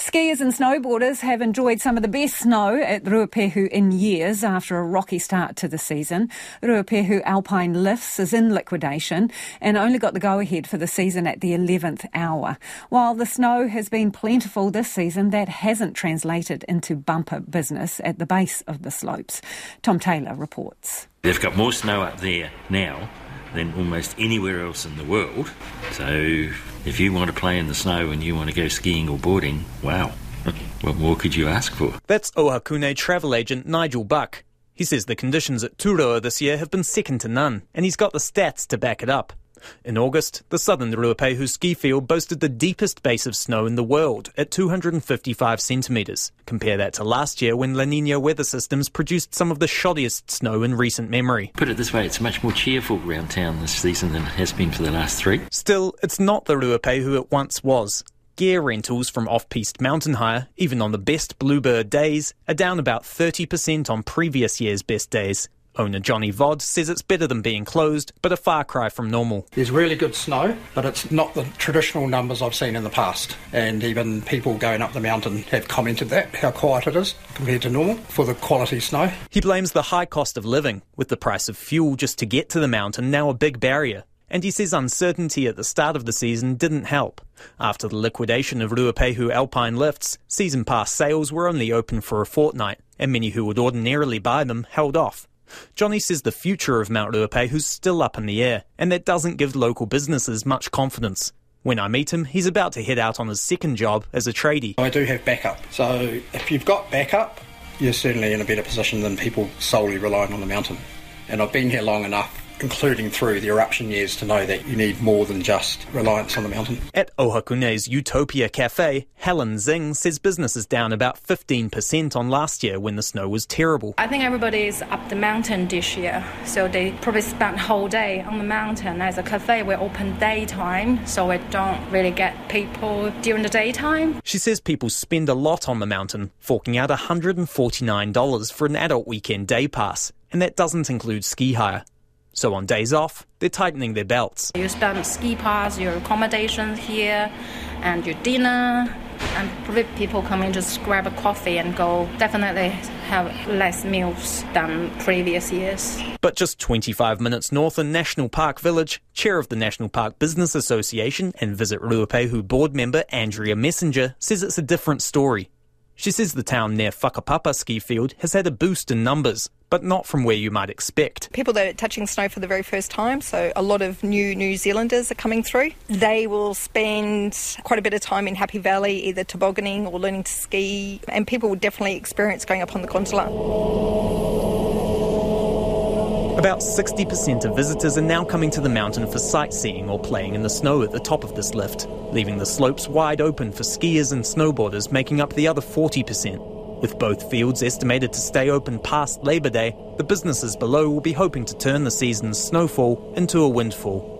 Skiers and snowboarders have enjoyed some of the best snow at Ruapehu in years after a rocky start to the season. Ruapehu Alpine Lifts is in liquidation and only got the go-ahead for the season at the 11th hour. While the snow has been plentiful this season, that hasn't translated into bumper business at the base of the slopes. Tom Taylor reports. They've got more snow up there now than almost anywhere else in the world. So if you want to play in the snow and you want to go skiing or boarding, wow, what more could you ask for? That's Ohakune travel agent Nigel Buck. He says the conditions at Turoa this year have been second to none, and he's got the stats to back it up. In August, the southern Ruapehu ski field boasted the deepest base of snow in the world at 255 centimetres. Compare that to last year when La Nina weather systems produced some of the shoddiest snow in recent memory. Put it this way, it's much more cheerful around town this season than it has been for the last three. Still, it's not the Ruapehu it once was. Gear rentals from off-piste mountain hire, even on the best bluebird days, are down about 30% on previous year's best days. Owner Johnny Vod says it's better than being closed, but a far cry from normal. There's really good snow, but it's not the traditional numbers I've seen in the past. And even people going up the mountain have commented that, how quiet it is compared to normal for the quality snow. He blames the high cost of living, with the price of fuel just to get to the mountain now a big barrier. And he says uncertainty at the start of the season didn't help. After the liquidation of Ruapehu Alpine lifts, season pass sales were only open for a fortnight, and many who would ordinarily buy them held off. Johnny says the future of Mount Ruapehu's still up in the air, and that doesn't give local businesses much confidence. When I meet him, he's about to head out on his second job as a tradie. I do have backup, so if you've got backup, you're certainly in a better position than people solely relying on the mountain. And I've been here long enough including through the eruption years, to know that you need more than just reliance on the mountain. At Ohakune's Utopia Cafe, Helen Zing says business is down about 15% on last year when the snow was terrible. I think everybody is up the mountain this year, so they probably spent whole day on the mountain. As a cafe, we're open daytime, so we don't really get people during the daytime. She says people spend a lot on the mountain, forking out $149 for an adult weekend day pass, and that doesn't include ski hire. So on days off, they're tightening their belts. You spend ski pass, your accommodation here, and your dinner, and probably people come in just grab a coffee and go. Definitely have less meals than previous years. But just 25 minutes north in National Park Village, chair of the National Park Business Association and Visit Ruapehu board member Andrea Messenger says it's a different story. She says the town near Whakapapa ski field has had a boost in numbers, but not from where you might expect. People that are touching snow for the very first time, so a lot of new New Zealanders are coming through. They will spend quite a bit of time in Happy Valley, either tobogganing or learning to ski, and people will definitely experience going up on the gondola. About 60% of visitors are now coming to the mountain for sightseeing or playing in the snow at the top of this lift, leaving the slopes wide open for skiers and snowboarders making up the other 40%. With both fields estimated to stay open past Labour Day, the businesses below will be hoping to turn the season's snowfall into a windfall.